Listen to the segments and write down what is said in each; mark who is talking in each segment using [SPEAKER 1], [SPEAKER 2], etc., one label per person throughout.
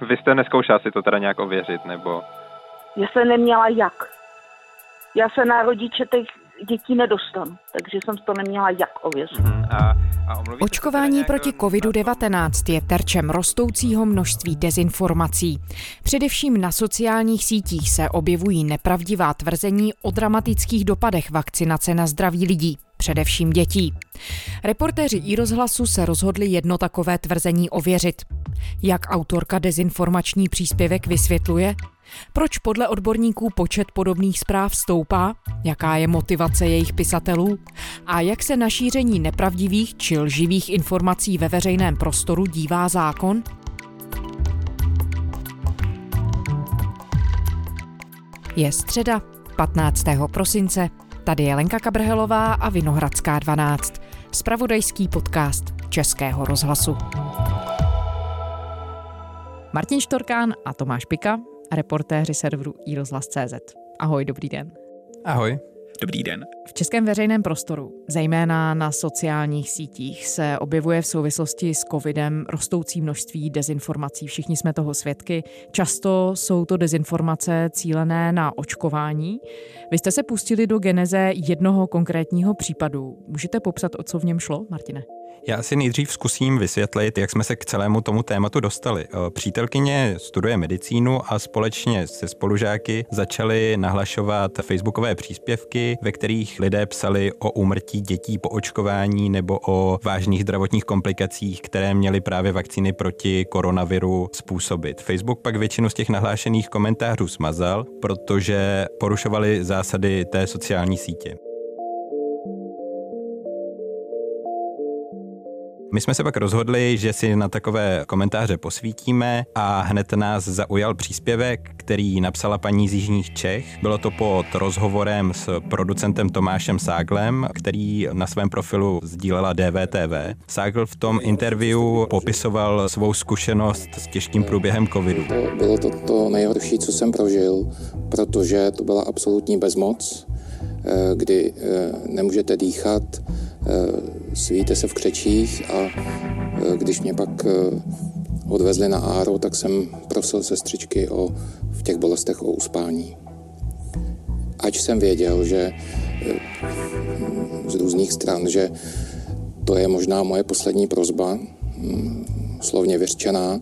[SPEAKER 1] Vy jste neskoušela si to teda nějak ověřit, nebo?
[SPEAKER 2] Já jsem neměla jak. Já se na rodiče těch dětí nedostanu, takže jsem to neměla jak ověřit.
[SPEAKER 1] Mhm, A, a
[SPEAKER 3] Očkování proti COVID-19 je terčem rostoucího množství dezinformací. Především na sociálních sítích se objevují nepravdivá tvrzení o dramatických dopadech vakcinace na zdraví lidí, především dětí. Reportéři i rozhlasu se rozhodli jedno takové tvrzení ověřit. Jak autorka dezinformační příspěvek vysvětluje? Proč podle odborníků počet podobných zpráv stoupá? Jaká je motivace jejich pisatelů? A jak se na šíření nepravdivých či lživých informací ve veřejném prostoru dívá zákon? Je středa, 15. prosince. Tady je Lenka Kabrhelová a Vinohradská 12. Spravodajský podcast Českého rozhlasu. Martin Štorkán a Tomáš Pika reportéři serveru iRozhlas.cz. Ahoj, dobrý den.
[SPEAKER 1] Ahoj.
[SPEAKER 4] Dobrý den.
[SPEAKER 3] V českém veřejném prostoru, zejména na sociálních sítích, se objevuje v souvislosti s covidem rostoucí množství dezinformací. Všichni jsme toho svědky. Často jsou to dezinformace cílené na očkování. Vy jste se pustili do geneze jednoho konkrétního případu. Můžete popsat, o co v něm šlo, Martine?
[SPEAKER 5] Já si nejdřív zkusím vysvětlit, jak jsme se k celému tomu tématu dostali. Eh, přítelkyně studuje medicínu a společně se spolužáky začali nahlašovat facebookové příspěvky, ve kterých lidé psali o úmrtí dětí po očkování nebo o vážných zdravotních komplikacích, které měly právě vakcíny proti koronaviru způsobit. Facebook pak většinu z těch nahlášených komentářů smazal, protože porušovali zásady té sociální sítě. My jsme se pak rozhodli, že si na takové komentáře posvítíme a hned nás zaujal příspěvek, který napsala paní z Jižních Čech. Bylo to pod rozhovorem s producentem Tomášem Ságlem, který na svém profilu sdílela DVTV. Ságl v tom interview popisoval svou zkušenost s těžkým průběhem covidu.
[SPEAKER 6] Bylo to to nejhorší, co jsem prožil, protože to byla absolutní bezmoc, eh, kdy eh, nemůžete dýchat, svíte se v křečích a eh, když mě pak eh, odvezli na áro, tak jsem prosil sestřičky o, v těch bolestech o uspání. Ač jsem věděl, že z různých stran, že to je možná moje poslední prozba, hm, slovně vyřčená,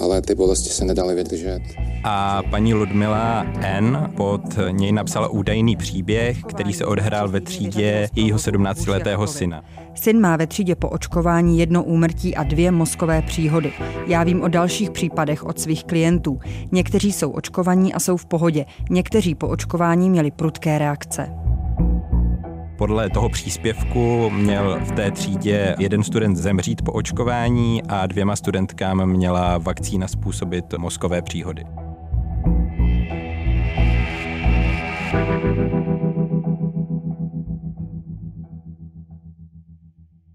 [SPEAKER 6] ale ty bolesti se nedaly vydržet.
[SPEAKER 5] A paní Ludmila N. pod něj napsala údajný příběh, který se odhrál ve třídě jejího 17-letého syna.
[SPEAKER 7] Syn má ve třídě po očkování jedno úmrtí a dvě mozkové příhody. Já vím o dalších případech od svých klientů. Někteří jsou očkovaní a jsou v pohodě, někteří po očkování měli prudké reakce.
[SPEAKER 5] Podle toho příspěvku měl v té třídě jeden student zemřít po očkování a dvěma studentkám měla vakcína způsobit mozkové příhody.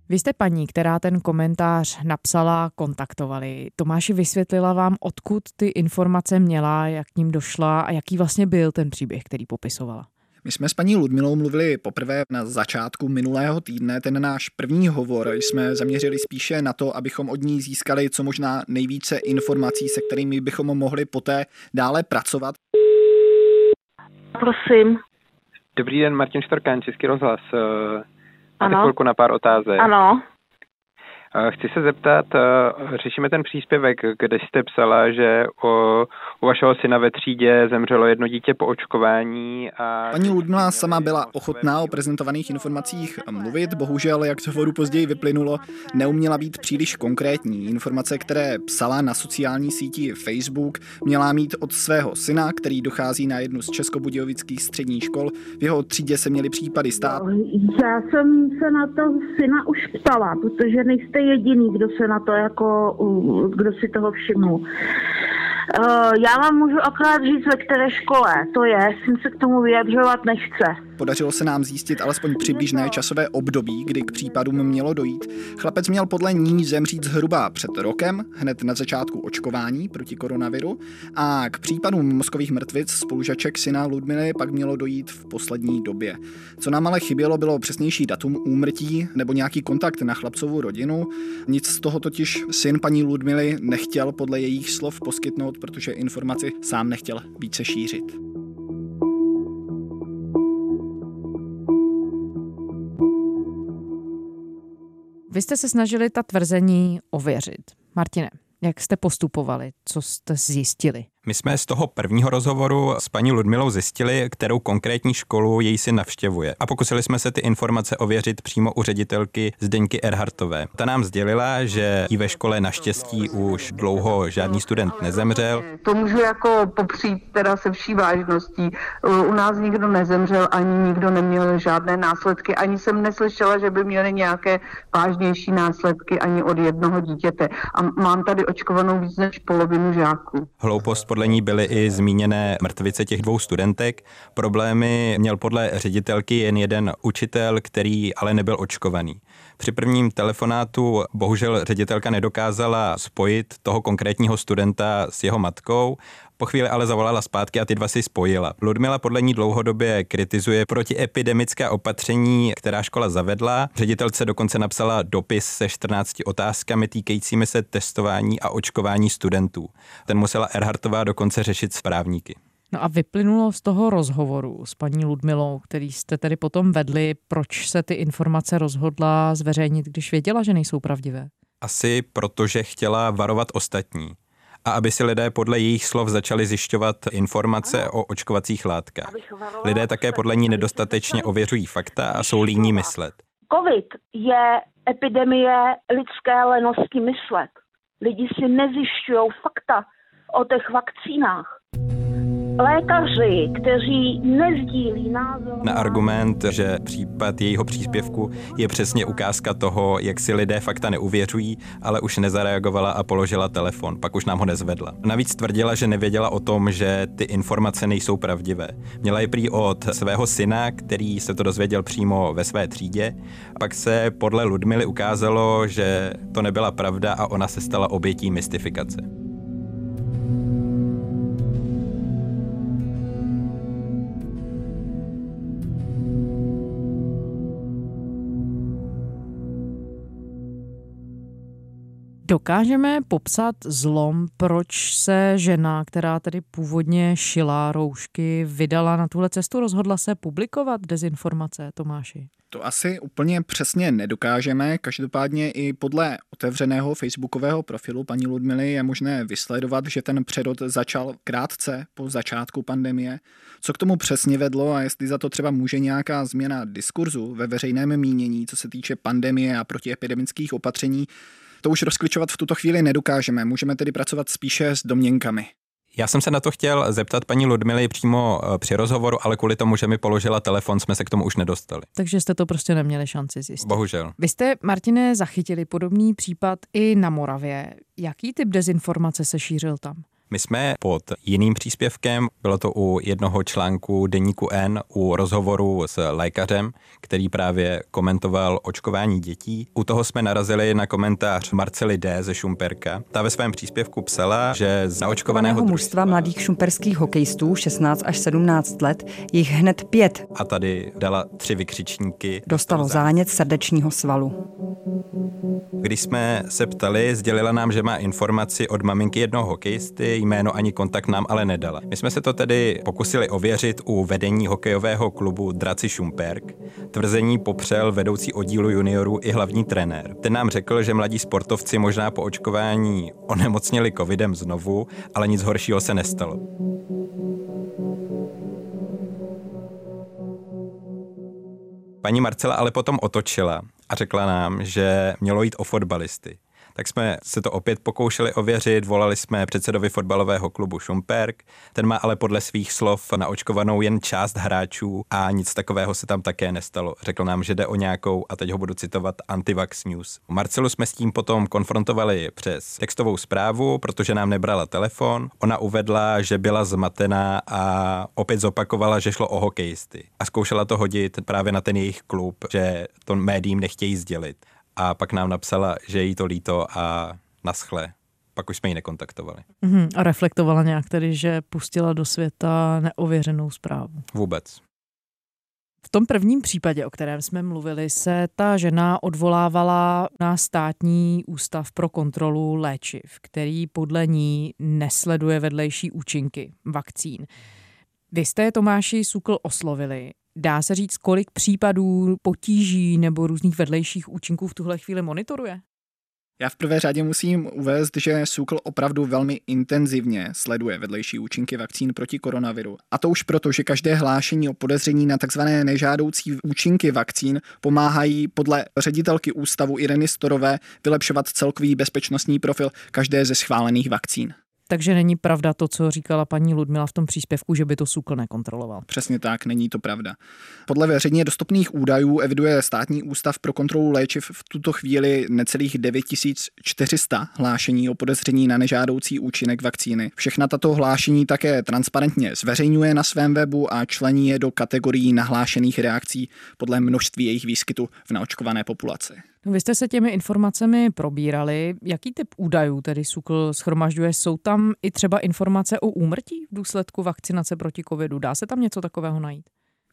[SPEAKER 3] Vy jste paní, která ten komentář napsala, kontaktovali. Tomáši vysvětlila vám, odkud ty informace měla, jak k ním došla a jaký vlastně byl ten příběh, který popisovala.
[SPEAKER 4] My jsme s paní Ludmilou mluvili poprvé na začátku minulého týdne. Ten náš první hovor jsme zaměřili spíše na to, abychom od ní získali co možná nejvíce informací, se kterými bychom mohli poté dále pracovat.
[SPEAKER 2] Prosím.
[SPEAKER 1] Dobrý den, Martin Štorkán, Český rozhlas. Eh, Máte
[SPEAKER 2] Ano.
[SPEAKER 1] chvilku na pár otázek.
[SPEAKER 2] Ano,
[SPEAKER 1] Chci se zeptat, řešíme ten příspěvek, kde jste psala, že o, u vašeho syna ve třídě zemřelo jedno dítě po očkování. A
[SPEAKER 4] Paní Ludmila sama byla ochotná o prezentovaných informacích mluvit, bohužel, jak z hovoru později vyplynulo, neuměla být příliš konkrétní. Informace, které psala na sociální síti Facebook, měla mít od svého syna, který dochází na jednu z českobudějovických středních škol. V jeho třídě se měly případy stát.
[SPEAKER 2] já jsem se na to syna už ptala, protože nejste jediný, kdo se na to jako, kdo si toho všiml. Uh, já vám můžu akorát říct, ve které škole to je, syn se k tomu vyjadřovat nechce.
[SPEAKER 4] Podařilo se nám zjistit alespoň přibližné časové období, kdy k případům mělo dojít. Chlapec měl podle ní zemřít zhruba před rokem, hned na začátku očkování proti koronaviru, a k případům mozkových mrtvic spolužaček syna Ludmily pak mělo dojít v poslední době. Co nám ale chybělo, bylo přesnější datum úmrtí nebo nějaký kontakt na chlapcovou rodinu. Nic z toho totiž syn paní Ludmily nechtěl podle jejich slov poskytnout, protože informaci sám nechtěl více šířit.
[SPEAKER 8] Vy jste se snažili ta tvrzení ověřit. Martine, jak jste postupovali? Co jste zjistili?
[SPEAKER 5] My jsme z toho prvního rozhovoru s paní Ludmilou zjistili, kterou konkrétní školu její si navštěvuje. A pokusili jsme se ty informace ověřit přímo u ředitelky Zdeňky Erhartové. Ta nám sdělila, že jí ve škole naštěstí už dlouho žádný student nezemřel.
[SPEAKER 9] To můžu jako popřít teda se vší vážností. U nás nikdo nezemřel, ani nikdo neměl žádné následky, ani jsem neslyšela, že by měli nějaké vážnější následky ani od jednoho dítěte. A mám tady očkovanou víc než polovinu žáků.
[SPEAKER 5] Hloupost podle ní byly i zmíněné mrtvice těch dvou studentek. Problémy měl podle ředitelky jen jeden učitel, který ale nebyl očkovaný. Při prvním telefonátu bohužel ředitelka nedokázala spojit toho konkrétního studenta s jeho matkou po chvíli ale zavolala zpátky a ty dva si spojila. Ludmila podle ní dlouhodobě kritizuje protiepidemické opatření, která škola zavedla. Ředitelce dokonce napsala dopis se 14 otázkami týkajícími se testování a očkování studentů. Ten musela Erhartová dokonce řešit s právníky.
[SPEAKER 8] No a vyplynulo z toho rozhovoru s paní Ludmilou, který jste tedy potom vedli, proč se ty informace rozhodla zveřejnit, když věděla, že nejsou pravdivé?
[SPEAKER 5] Asi protože chtěla varovat ostatní a aby si lidé podle jejich slov začali zjišťovat informace o očkovacích látkách. Lidé také podle ní nedostatečně ověřují fakta a jsou líní myslet.
[SPEAKER 2] Covid je epidemie lidské lenosti myslet. Lidi si nezjišťují fakta o těch vakcínách lékaři, kteří nezdílí názor.
[SPEAKER 5] Na argument, že případ jejího příspěvku je přesně ukázka toho, jak si lidé fakta neuvěřují, ale už nezareagovala a položila telefon, pak už nám ho nezvedla. Navíc tvrdila, že nevěděla o tom, že ty informace nejsou pravdivé. Měla je prý od svého syna, který se to dozvěděl přímo ve své třídě. Pak se podle Ludmily ukázalo, že to nebyla pravda a ona se stala obětí mystifikace.
[SPEAKER 8] Dokážeme popsat zlom, proč se žena, která tedy původně šila roušky, vydala na tuhle cestu, rozhodla se publikovat dezinformace, Tomáši?
[SPEAKER 4] To asi úplně přesně nedokážeme, každopádně i podle otevřeného facebookového profilu paní Ludmily je možné vysledovat, že ten přerod začal krátce po začátku pandemie. Co k tomu přesně vedlo a jestli za to třeba může nějaká změna diskurzu ve veřejném mínění, co se týče pandemie a protiepidemických opatření, to už rozklíčovat v tuto chvíli nedokážeme, můžeme tedy pracovat spíše s domněnkami.
[SPEAKER 5] Já jsem se na to chtěl zeptat paní Ludmily přímo eh, při rozhovoru, ale kvůli tomu, že mi položila telefon, jsme se k tomu už nedostali.
[SPEAKER 8] Takže jste to prostě neměli šanci zjistit.
[SPEAKER 5] Bohužel.
[SPEAKER 8] Vy jste, Martine, zachytili podobný případ i na Moravě. Jaký typ dezinformace se šířil tam?
[SPEAKER 5] My jsme pod jiným příspěvkem, bylo to u jednoho článku Deníku N, u rozhovoru s lékařem, který právě komentoval očkování dětí. U toho jsme narazili na komentář Marcely D. ze Šumperka. Ta ve svém příspěvku psala, že z naočkovaného
[SPEAKER 7] mužstva mladých šumperských hokejistů 16 až 17 let, jich hned pět.
[SPEAKER 5] A tady dala tři vykřičníky.
[SPEAKER 7] Dostalo zánět srdečního svalu.
[SPEAKER 5] Když jsme se ptali, sdělila nám, že má informaci od maminky jednoho hokejisty, jméno ani kontakt nám ale nedala. My jsme se to tedy pokusili ověřit u vedení hokejového klubu Draci Šumperk. Tvrzení popřel vedoucí oddílu juniorů i hlavní trenér. Ten nám řekl, že mladí sportovci možná po očkování onemocněli covidem znovu, ale nic horšího se nestalo. Paní Marcela ale potom otočila a řekla nám, že mělo jít o fotbalisty Tak jsme se to opět pokoušeli ověřit, volali jsme předsedovi fotbalového klubu Šumperk, ten má ale podle svých slov naočkovanou jen část hráčů a nic takového se tam také nestalo. Řekl nám, že jde o nějakou, a teď ho budu citovat, antivax news. Marcelu jsme s tím potom konfrontovali přes textovou zprávu, protože nám nebrala telefon. Ona uvedla, že byla zmatená a opět zopakovala, že šlo o hokejisty. A zkoušela to hodit právě na ten jejich klub, že to médiím nechtějí sdělit. A pak nám napsala, že jí to líto a naschle. Pak už jsme ji nekontaktovali.
[SPEAKER 3] Mm-hmm. A reflektovala nějak tedy, že pustila do světa neověřenou zprávu?
[SPEAKER 5] Vůbec.
[SPEAKER 3] V tom prvním případě, o kterém jsme mluvili, se ta žena odvolávala na státní ústav pro kontrolu léčiv, který podle ní nesleduje vedlejší účinky vakcín. Vy jste Tomáši Sukl oslovili. Dá se říct, kolik případů potíží nebo různých vedlejších účinků v tuhle chvíli monitoruje?
[SPEAKER 4] Já v prvé řadě musím uvést, že SUKL opravdu velmi intenzivně sleduje vedlejší účinky vakcín proti koronaviru. A to už proto, že každé hlášení o podezření na tzv. nežádoucí účinky vakcín pomáhají podle ředitelky ústavu Ireny Storové vylepšovat celkový bezpečnostní profil každé ze schválených vakcín.
[SPEAKER 3] Takže není pravda to, co říkala paní Ludmila v tom příspěvku, že by to SUKL nekontroloval.
[SPEAKER 4] Přesně tak, není to pravda. Podle veřejně dostupných údajů eviduje státní ústav pro kontrolu léčiv v tuto chvíli necelých 9400 hlášení o podezření na nežádoucí účinek vakcíny. Všechna tato hlášení také transparentně zveřejňuje na svém webu a člení je do kategorií nahlášených reakcí podle množství jejich výskytu v naočkované populaci.
[SPEAKER 3] Vy jste se těmi informacemi probírali. Jaký typ údajů tedy SUKL schromažďuje? Jsou tam i třeba informace o úmrtí v důsledku vakcinace proti covidu? Dá se tam něco takového najít?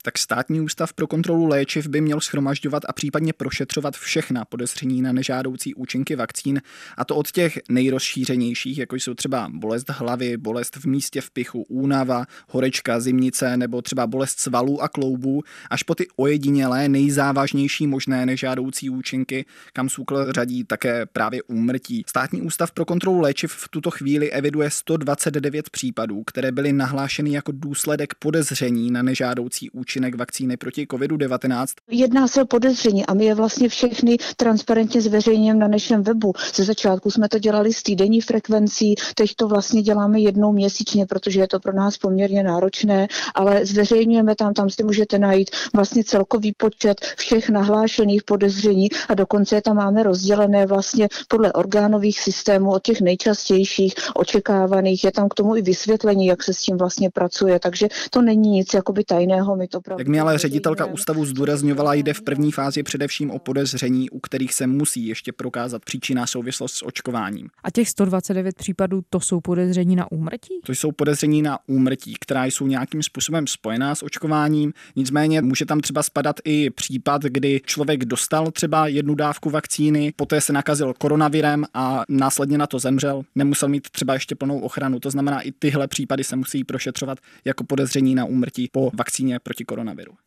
[SPEAKER 4] Tak státní ústav pro kontrolu léčiv by měl schromažďovat a případně prošetřovat všechna podezření na nežádoucí účinky vakcín, a to od těch nejrozšířenějších, jako jsou třeba bolest hlavy, bolest v místě v pichu, únava, horečka, zimnice nebo třeba bolest svalů a kloubů, až po ty ojedinělé nejzávažnější možné nežádoucí účinky, kam SÚKL řadí také právě úmrtí. Státní ústav pro kontrolu léčiv v tuto chvíli eviduje 129 případů, které byly nahlášeny jako důsledek podezření na nežádoucí účinky účinek vakcíny proti COVID-19.
[SPEAKER 10] Jedná se o podezření a my je vlastně všechny transparentně zveřejňujeme na našem webu. Ze začátku jsme to dělali s týdenní frekvencí, teď to vlastně děláme jednou měsíčně, protože je to pro nás poměrně náročné, ale zveřejňujeme tam, tam si můžete najít vlastně celkový počet všech nahlášených podezření a dokonce tam máme rozdělené vlastně podle orgánových systémů od těch nejčastějších očekávaných. Je tam k tomu i vysvětlení, jak se s tím vlastně pracuje, takže to není nic jakoby tajného, my to
[SPEAKER 4] jak mi ale ředitelka ústavu zdůrazňovala, jde v první fázi především o podezření, u kterých se musí ještě prokázat příčina souvislost s očkováním.
[SPEAKER 3] A těch 129 případů to jsou podezření na úmrtí?
[SPEAKER 4] To jsou podezření na úmrtí, která jsou nějakým způsobem spojená s očkováním. Nicméně může tam třeba spadat i případ, kdy člověk dostal třeba jednu dávku vakcíny, poté se nakazil koronavirem a následně na to zemřel. Nemusel mít třeba ještě plnou ochranu. To znamená, i tyhle případy se musí prošetřovat jako podezření na úmrtí po vakcíně proti koronaviru.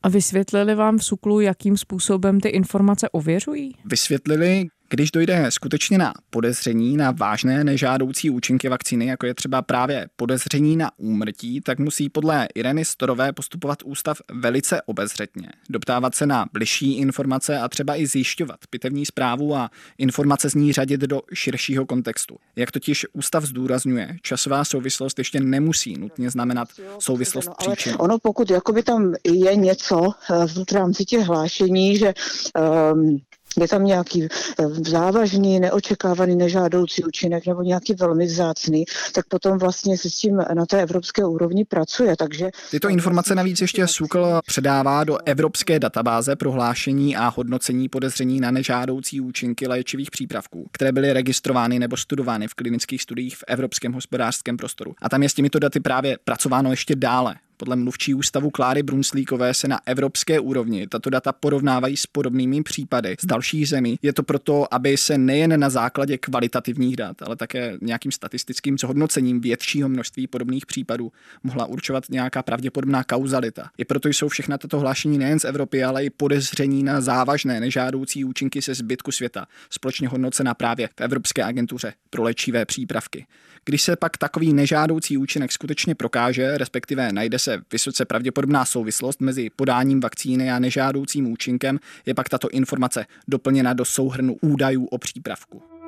[SPEAKER 3] A vysvětlili vám v SUKLu, jakým způsobem ty informace ověřují?
[SPEAKER 4] Vysvětlili, když dojde skutečně na podezření na vážné nežádoucí účinky vakcíny, jako je třeba právě podezření na úmrtí, tak musí podle Ireny Storové postupovat ústav velice obezřetně, doptávat se na bližší informace a třeba i zjišťovat pitevní zprávu a informace z ní řadit do širšího kontextu. Jak totiž ústav zdůrazňuje, časová souvislost ještě nemusí nutně znamenat souvislost příčin.
[SPEAKER 10] Ono pokud jakoby tam je něco eh, v rámci těch hlášení, že um, je tam nějaký eh, závažný, neočekávaný, nežádoucí účinek nebo nějaký velmi vzácný, tak potom vlastně se s tím na té evropské úrovni pracuje. Takže
[SPEAKER 4] Tyto informace navíc ještě SUKL předává do evropské databáze prohlášení a hodnocení podezření na nežádoucí účinky léčivých přípravků, které byly registrovány nebo studovány v klinických studiích v evropském hospodářském prostoru. A tam je s těmito daty právě pracováno ještě dále. Podle mluvčí ústavu Kláry Brunslíkové se na evropské úrovni tato data porovnávají s podobnými případy z dalších zemí. Je to proto, aby se nejen na základě kvalitativních dat, ale také nějakým statistickým zhodnocením většího množství podobných případů mohla určovat nějaká pravděpodobná kauzalita. I proto jsou všechna tato hlášení nejen z Evropy, ale i podezření na závažné nežádoucí účinky se zbytku světa, společně hodnocena právě v Evropské agentuře pro léčivé přípravky. Když se pak takový nežádoucí účinek skutečně prokáže, respektive najde se vysoce pravděpodobná souvislost mezi podáním vakcíny a nežádoucím účinkem, je pak tato informace doplněna do souhrnu údajů o přípravku.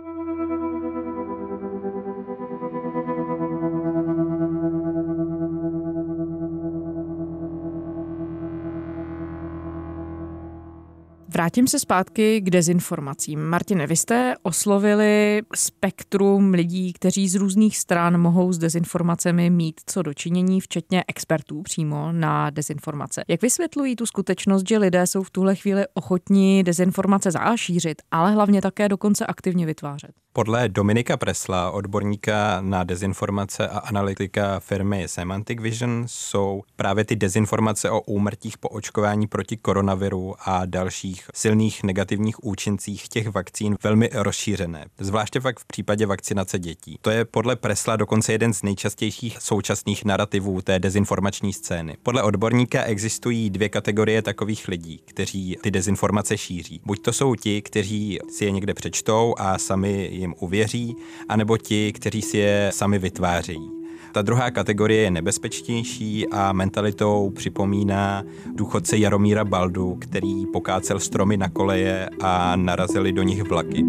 [SPEAKER 3] Vrátím se zpátky k dezinformacím. Martine, vy jste oslovili spektrum lidí, kteří z různých stran mohou s dezinformacemi mít co dočinění, včetně expertů přímo na dezinformace. Jak vysvětlují tu skutečnost, že lidé jsou v tuhle chvíli ochotní dezinformace zášířit, ale hlavně také dokonce aktivně vytvářet?
[SPEAKER 5] Podle Dominika Presla, odborníka na dezinformace a analytika firmy Semantic Vision, jsou právě ty dezinformace o úmrtích po očkování proti koronaviru a dalších silných negativních účincích těch vakcín velmi rozšířené, zvláště fakt v případě vakcinace dětí. To je podle Presla dokonce jeden z nejčastějších současných narrativů té dezinformační scény. Podle odborníka existují dvě kategorie takových lidí, kteří ty dezinformace šíří. Buď to jsou ti, kteří si je někde přečtou a sami jim uvěří, anebo ti, kteří si je sami vytvářejí. Ta druhá kategorie je nebezpečnější a mentalitou připomíná důchodce Jaromíra Baldu, který pokácel stromy na koleje a narazili do nich vlaky.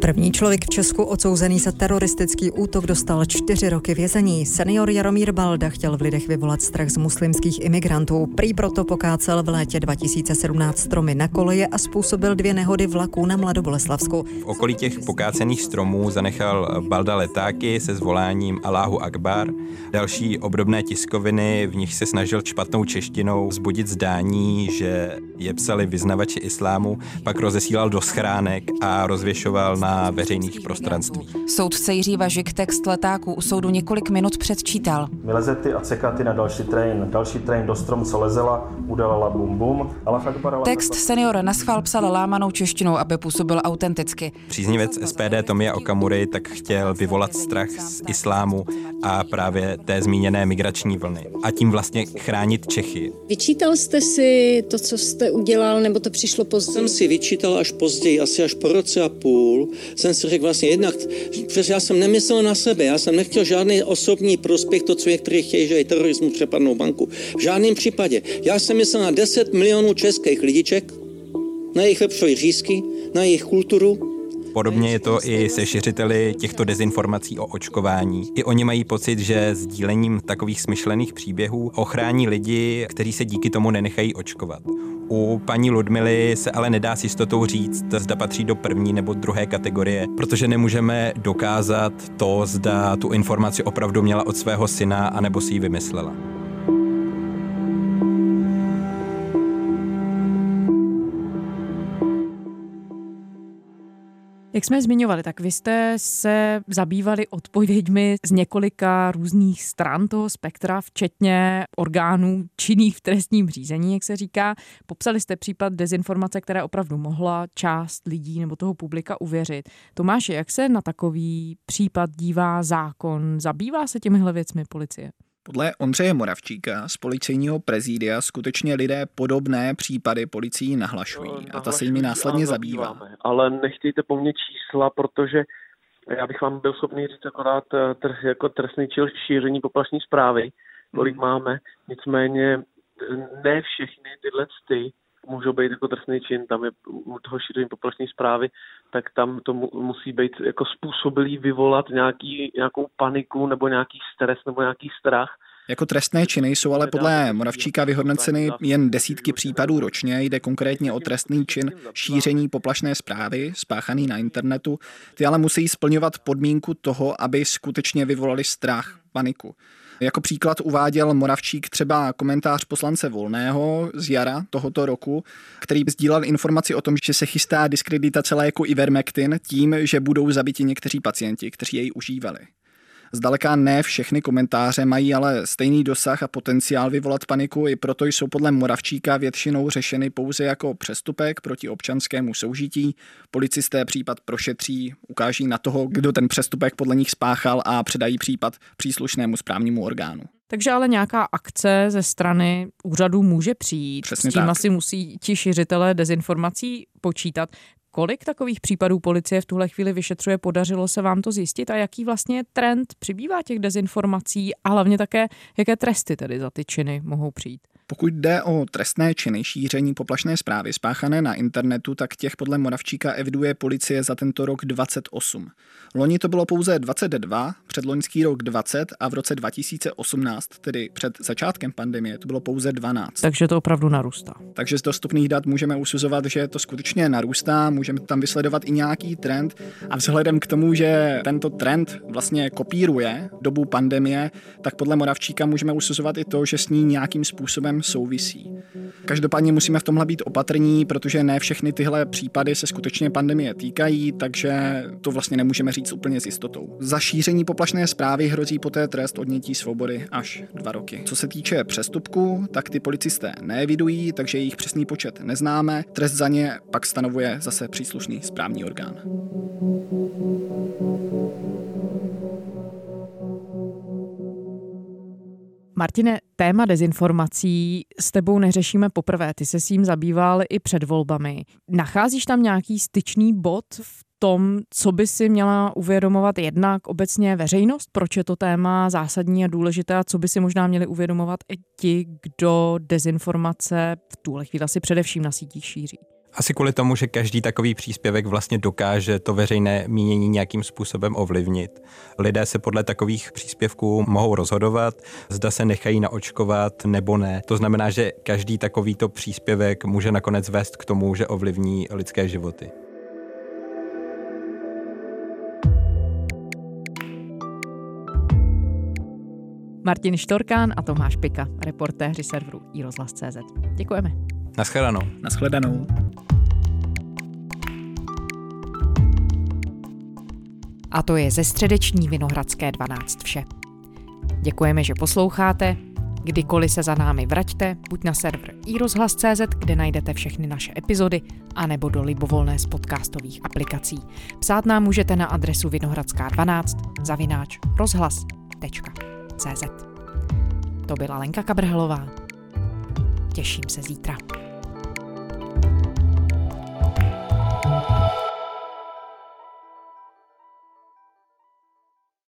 [SPEAKER 11] První člověk v Česku odsouzený za teroristický útok dostal čtyři roky vězení. Senior Jaromír Balda chtěl v lidech vyvolat strach z muslimských imigrantů. Prý proto pokácel v létě 2017 stromy na koleje a způsobil dvě nehody vlaků na Mladoboleslavsku.
[SPEAKER 5] V okolí těch pokácených stromů zanechal Balda letáky se zvoláním Allahu Akbar. Další obdobné tiskoviny, v nich se snažil špatnou češtinou zbudit zdání, že je psali vyznavači islámu, pak rozesílal do schránek a rozvěšoval na veřejných prostranství.
[SPEAKER 12] Soudce Jiří Važik text letáků u soudu několik minut předčítal.
[SPEAKER 13] Vylezety a cekaty na další train. Další train do strom, co lezela, udělala bum bum. Ale
[SPEAKER 12] Text senior naschvál psal lámanou češtinou, aby působil autenticky.
[SPEAKER 5] Příznivec SPD Tomia Okamury tak chtěl vyvolat strach z islámu a právě té zmíněné migrační vlny. A tím vlastně chránit Čechy.
[SPEAKER 14] Vyčítal jste si to, co jste udělal, nebo to přišlo později?
[SPEAKER 15] Jsem si vyčítal až později, asi až po roce a půl, jsem si řekl vlastně jednak, protože já jsem nemyslel na sebe, já jsem nechtěl žádný osobní prospěch, to, co někteří chtějí, že je terorismu přepadnou banku. V žádném případě. Já jsem myslel na 10 milionů českých lidiček, na jejich vepřové řízky, na jejich kulturu,
[SPEAKER 5] Podobně je to i se šiřiteli těchto dezinformací o očkování. I oni mají pocit, že sdílením takových smyšlených příběhů ochrání lidi, kteří se díky tomu nenechají očkovat. U paní Ludmily se ale nedá s jistotou říct, zda patří do první nebo druhé kategorie, protože nemůžeme dokázat to, zda tu informaci opravdu měla od svého syna, anebo si ji vymyslela.
[SPEAKER 3] Jak jsme zmiňovali, tak vy jste se zabývali odpověďmi z několika různých stran toho spektra, včetně orgánů činných v trestním řízení, jak se říká. Popsali jste případ dezinformace, která opravdu mohla část lidí nebo toho publika uvěřit. Tomáš, jak se na takový případ dívá zákon? Zabývá se těmihle věcmi policie?
[SPEAKER 4] Podle Ondřeje Moravčíka z policejního prezídia skutečně lidé podobné případy policii nahlašují a ta se jimi následně zabývá.
[SPEAKER 16] Ale nechtějte po mně čísla, protože já bych vám byl schopný říct akorát eh, tr, jako trestný čil šíření poplašní zprávy, kolik hmm. máme. Nicméně ne všechny tyhle ty můžou být jako trestný čin, tam je u toho šíření poplašní zprávy, tak tam to mu, musí být jako způsobilý vyvolat nějaký, nějakou paniku nebo nějaký stres nebo nějaký strach.
[SPEAKER 4] Jako trestné činy jsou ale podle Moravčíka vyhodnoceny jen desítky případů ročně. Jde konkrétně o trestný čin šíření poplašné zprávy spáchaný na internetu. Ty ale musí splňovat podmínku toho, aby skutečně vyvolali strach, paniku. Jako příklad uváděl Moravčík třeba komentář poslance Volného z jara tohoto roku, který sdílel informaci o tom, že se chystá diskreditace léku Ivermectin tím, že budou zabiti někteří pacienti, kteří jej užívali. Zdaleka ne všechny komentáře mají ale stejný dosah a potenciál vyvolat paniku, i proto jsou podle Moravčíka většinou řešeny pouze jako přestupek proti občanskému soužití. Policisté případ prošetří, ukáží na toho, kdo ten přestupek podle nich spáchal a předají případ příslušnému správnímu orgánu.
[SPEAKER 3] Takže ale nějaká akce ze strany úřadů může přijít.
[SPEAKER 4] Přesně
[SPEAKER 3] S tím
[SPEAKER 4] tak.
[SPEAKER 3] asi musí ti šiřitelé dezinformací počítat. Kolik takových případů policie v tuhle chvíli vyšetřuje? Podařilo se vám to zjistit? A jaký vlastně trend? Přibývá těch dezinformací a hlavně také, jaké tresty tedy za ty činy mohou přijít?
[SPEAKER 4] Pokud jde o trestné činy šíření poplašné zprávy spáchané na internetu, tak těch podle Moravčíka eviduje policie za tento rok 28. Loni to bylo pouze 22, předloňský rok 20 a v roce 2018, tedy před začátkem pandemie, to bylo pouze 12.
[SPEAKER 3] Takže to opravdu narůstá.
[SPEAKER 4] Takže z dostupných dat můžeme usuzovat, že to skutečně narůstá, můžeme tam vysledovat i nějaký trend a vzhledem k tomu, že tento trend vlastně kopíruje dobu pandemie, tak podle Moravčíka můžeme usuzovat i to, že s ní nějakým způsobem souvisí. Každopádně musíme v tomhle být opatrní, protože ne všechny tyhle případy se skutečně pandemie týkají, takže to vlastně nemůžeme říct úplně s jistotou. Za šíření poplašné zprávy hrozí poté trest odnětí svobody až dva roky. Co se týče přestupků, tak ty policisté neevidují, takže jejich přesný počet neznáme. Trest za ně pak stanovuje zase příslušný správní orgán.
[SPEAKER 3] Martine, téma dezinformací s tebou neřešíme poprvé. Ty se s tím zabýval i před volbami. Nacházíš tam nějaký styčný bod v tom, co by si měla uvědomovat jednak obecně veřejnost, proč je to téma zásadní a důležité a co by si možná měli uvědomovat i ti, kdo dezinformace v tuhle chvíli asi především na sítích šíří?
[SPEAKER 5] Asi kvůli tomu, že každý takový příspěvek vlastně dokáže to veřejné mínění nějakým způsobem ovlivnit. Lidé se podle takových příspěvků mohou rozhodovat, zda se nechají naočkovat nebo ne. To znamená, že každý takovýto příspěvek může nakonec vést k tomu, že ovlivní lidské životy.
[SPEAKER 3] Martin Štorkán a Tomáš Pika, reportéři serveru iRozhlas.cz. Děkujeme.
[SPEAKER 5] Naschledanou.
[SPEAKER 4] Naschledanou.
[SPEAKER 8] A to je ze středeční Vinohradské 12 vše. Děkujeme, že posloucháte. Kdykoliv se za námi vraťte, buď na server iRozhlas.cz, kde najdete všechny naše epizody, anebo do libovolné z podcastových aplikací. Psát nám můžete na adresu vinohradská12 zavináč rozhlas.cz. To byla Lenka Kabrhelová. Těším se zítra.